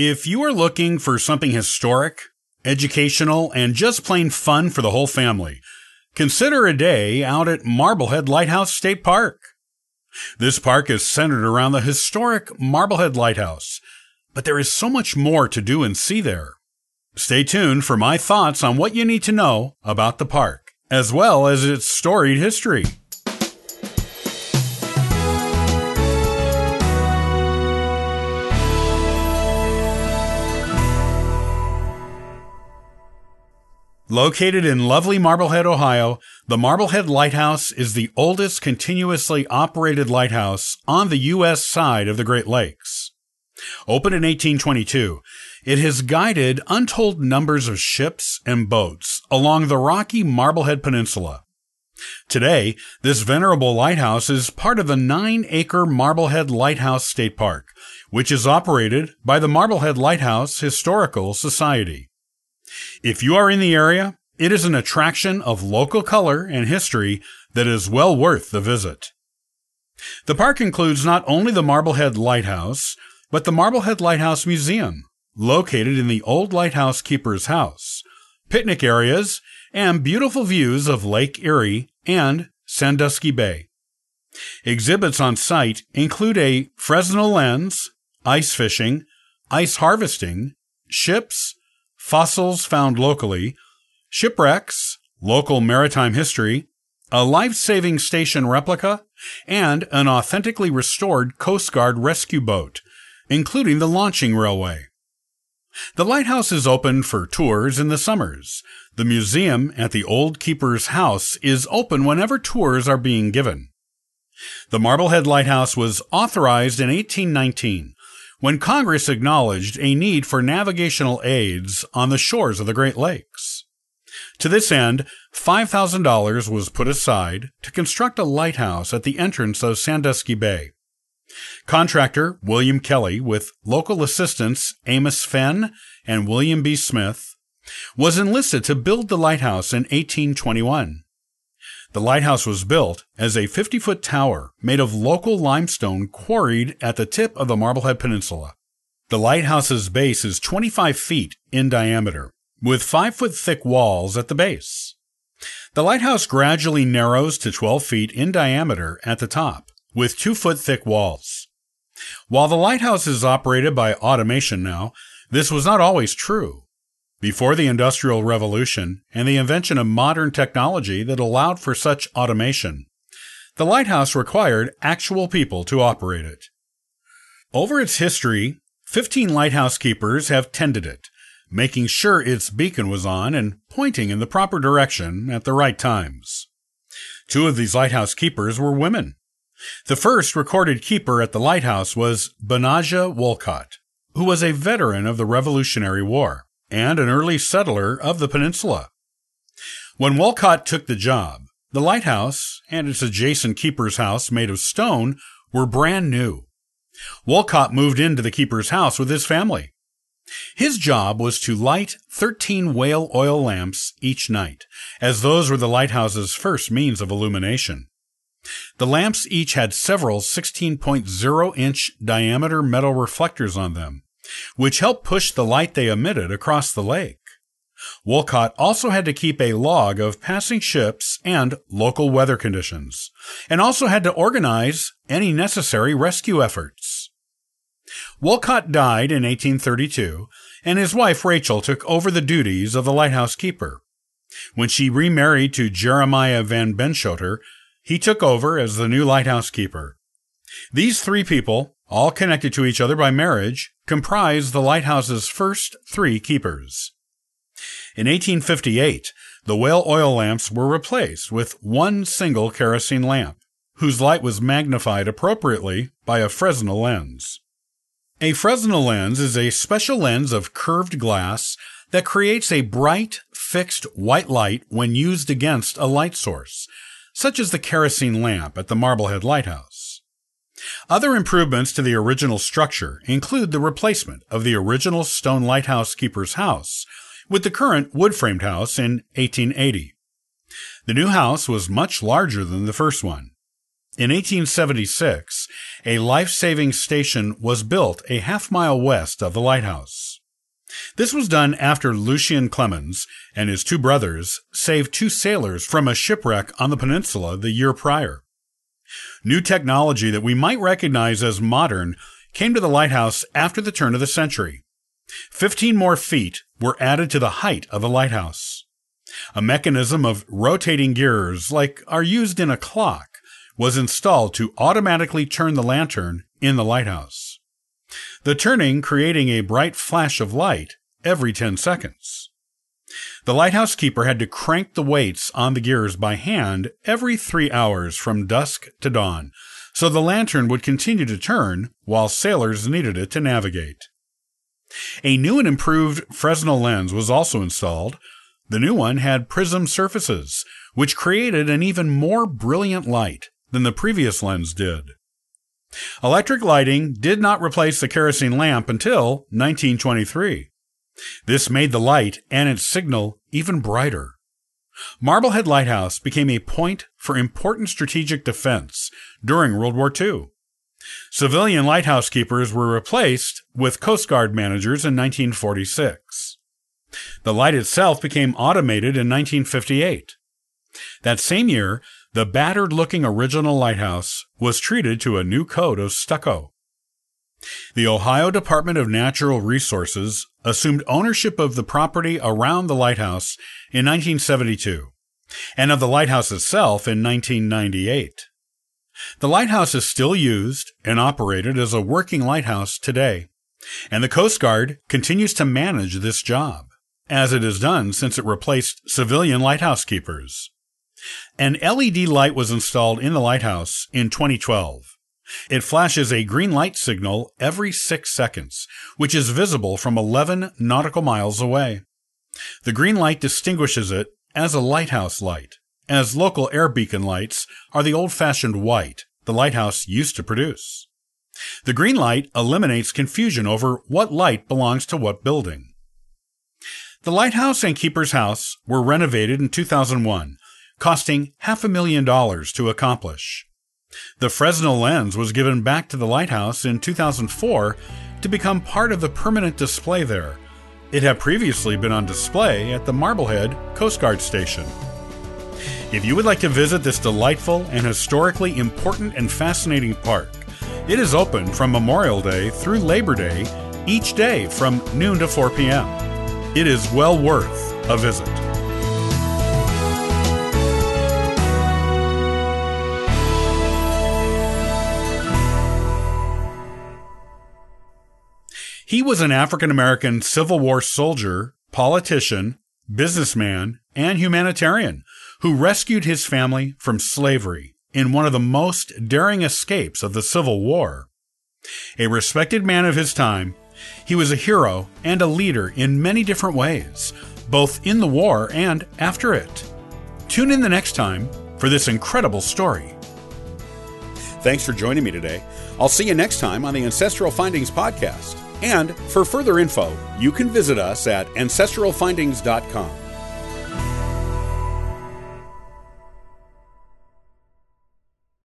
If you are looking for something historic, educational, and just plain fun for the whole family, consider a day out at Marblehead Lighthouse State Park. This park is centered around the historic Marblehead Lighthouse, but there is so much more to do and see there. Stay tuned for my thoughts on what you need to know about the park, as well as its storied history. Located in lovely Marblehead, Ohio, the Marblehead Lighthouse is the oldest continuously operated lighthouse on the U.S. side of the Great Lakes. Opened in 1822, it has guided untold numbers of ships and boats along the rocky Marblehead Peninsula. Today, this venerable lighthouse is part of the nine acre Marblehead Lighthouse State Park, which is operated by the Marblehead Lighthouse Historical Society. If you are in the area, it is an attraction of local color and history that is well worth the visit. The park includes not only the Marblehead Lighthouse, but the Marblehead Lighthouse Museum, located in the old lighthouse keeper's house, picnic areas, and beautiful views of Lake Erie and Sandusky Bay. Exhibits on site include a Fresnel lens, ice fishing, ice harvesting, ships, fossils found locally, shipwrecks, local maritime history, a life saving station replica, and an authentically restored Coast Guard rescue boat, including the launching railway. The lighthouse is open for tours in the summers. The museum at the Old Keeper's House is open whenever tours are being given. The Marblehead Lighthouse was authorized in 1819 when Congress acknowledged a need for navigational aids on the shores of the Great Lakes. To this end, $5,000 was put aside to construct a lighthouse at the entrance of Sandusky Bay. Contractor William Kelly, with local assistants Amos Fenn and William B. Smith, was enlisted to build the lighthouse in 1821. The lighthouse was built as a 50 foot tower made of local limestone quarried at the tip of the Marblehead Peninsula. The lighthouse's base is 25 feet in diameter, with 5 foot thick walls at the base. The lighthouse gradually narrows to 12 feet in diameter at the top, with 2 foot thick walls. While the lighthouse is operated by automation now, this was not always true. Before the Industrial Revolution and the invention of modern technology that allowed for such automation, the lighthouse required actual people to operate it. Over its history, 15 lighthouse keepers have tended it, making sure its beacon was on and pointing in the proper direction at the right times. Two of these lighthouse keepers were women. The first recorded keeper at the lighthouse was Benajah Wolcott, who was a veteran of the Revolutionary War and an early settler of the peninsula. When Wolcott took the job, the lighthouse and its adjacent keeper's house made of stone were brand new. Wolcott moved into the keeper's house with his family. His job was to light 13 whale oil lamps each night, as those were the lighthouse's first means of illumination. The lamps each had several 16.0 inch diameter metal reflectors on them, which helped push the light they emitted across the lake. Wolcott also had to keep a log of passing ships and local weather conditions, and also had to organize any necessary rescue efforts. Wolcott died in 1832, and his wife Rachel took over the duties of the lighthouse keeper. When she remarried to Jeremiah Van Benschoter, he took over as the new lighthouse keeper. These three people, all connected to each other by marriage, comprise the lighthouse's first three keepers. In 1858, the whale oil lamps were replaced with one single kerosene lamp, whose light was magnified appropriately by a Fresnel lens. A Fresnel lens is a special lens of curved glass that creates a bright, fixed white light when used against a light source, such as the kerosene lamp at the Marblehead Lighthouse. Other improvements to the original structure include the replacement of the original stone lighthouse keeper's house with the current wood framed house in 1880. The new house was much larger than the first one. In 1876, a life saving station was built a half mile west of the lighthouse. This was done after Lucien Clemens and his two brothers saved two sailors from a shipwreck on the peninsula the year prior. New technology that we might recognize as modern came to the lighthouse after the turn of the century. Fifteen more feet were added to the height of the lighthouse. A mechanism of rotating gears, like are used in a clock, was installed to automatically turn the lantern in the lighthouse. The turning creating a bright flash of light every 10 seconds. The lighthouse keeper had to crank the weights on the gears by hand every three hours from dusk to dawn, so the lantern would continue to turn while sailors needed it to navigate. A new and improved Fresnel lens was also installed. The new one had prism surfaces, which created an even more brilliant light than the previous lens did. Electric lighting did not replace the kerosene lamp until 1923. This made the light and its signal even brighter. Marblehead Lighthouse became a point for important strategic defense during World War II. Civilian lighthouse keepers were replaced with Coast Guard managers in 1946. The light itself became automated in 1958. That same year, the battered looking original lighthouse was treated to a new coat of stucco. The Ohio Department of Natural Resources assumed ownership of the property around the lighthouse in 1972 and of the lighthouse itself in 1998. The lighthouse is still used and operated as a working lighthouse today, and the Coast Guard continues to manage this job, as it has done since it replaced civilian lighthouse keepers. An LED light was installed in the lighthouse in 2012. It flashes a green light signal every six seconds, which is visible from 11 nautical miles away. The green light distinguishes it as a lighthouse light, as local air beacon lights are the old fashioned white the lighthouse used to produce. The green light eliminates confusion over what light belongs to what building. The lighthouse and keeper's house were renovated in 2001 costing half a million dollars to accomplish. The Fresnel lens was given back to the lighthouse in 2004 to become part of the permanent display there. It had previously been on display at the Marblehead Coast Guard Station. If you would like to visit this delightful and historically important and fascinating park, it is open from Memorial Day through Labor Day each day from noon to 4 p.m. It is well worth a visit. He was an African American Civil War soldier, politician, businessman, and humanitarian who rescued his family from slavery in one of the most daring escapes of the Civil War. A respected man of his time, he was a hero and a leader in many different ways, both in the war and after it. Tune in the next time for this incredible story. Thanks for joining me today. I'll see you next time on the Ancestral Findings Podcast. And for further info, you can visit us at ancestralfindings.com.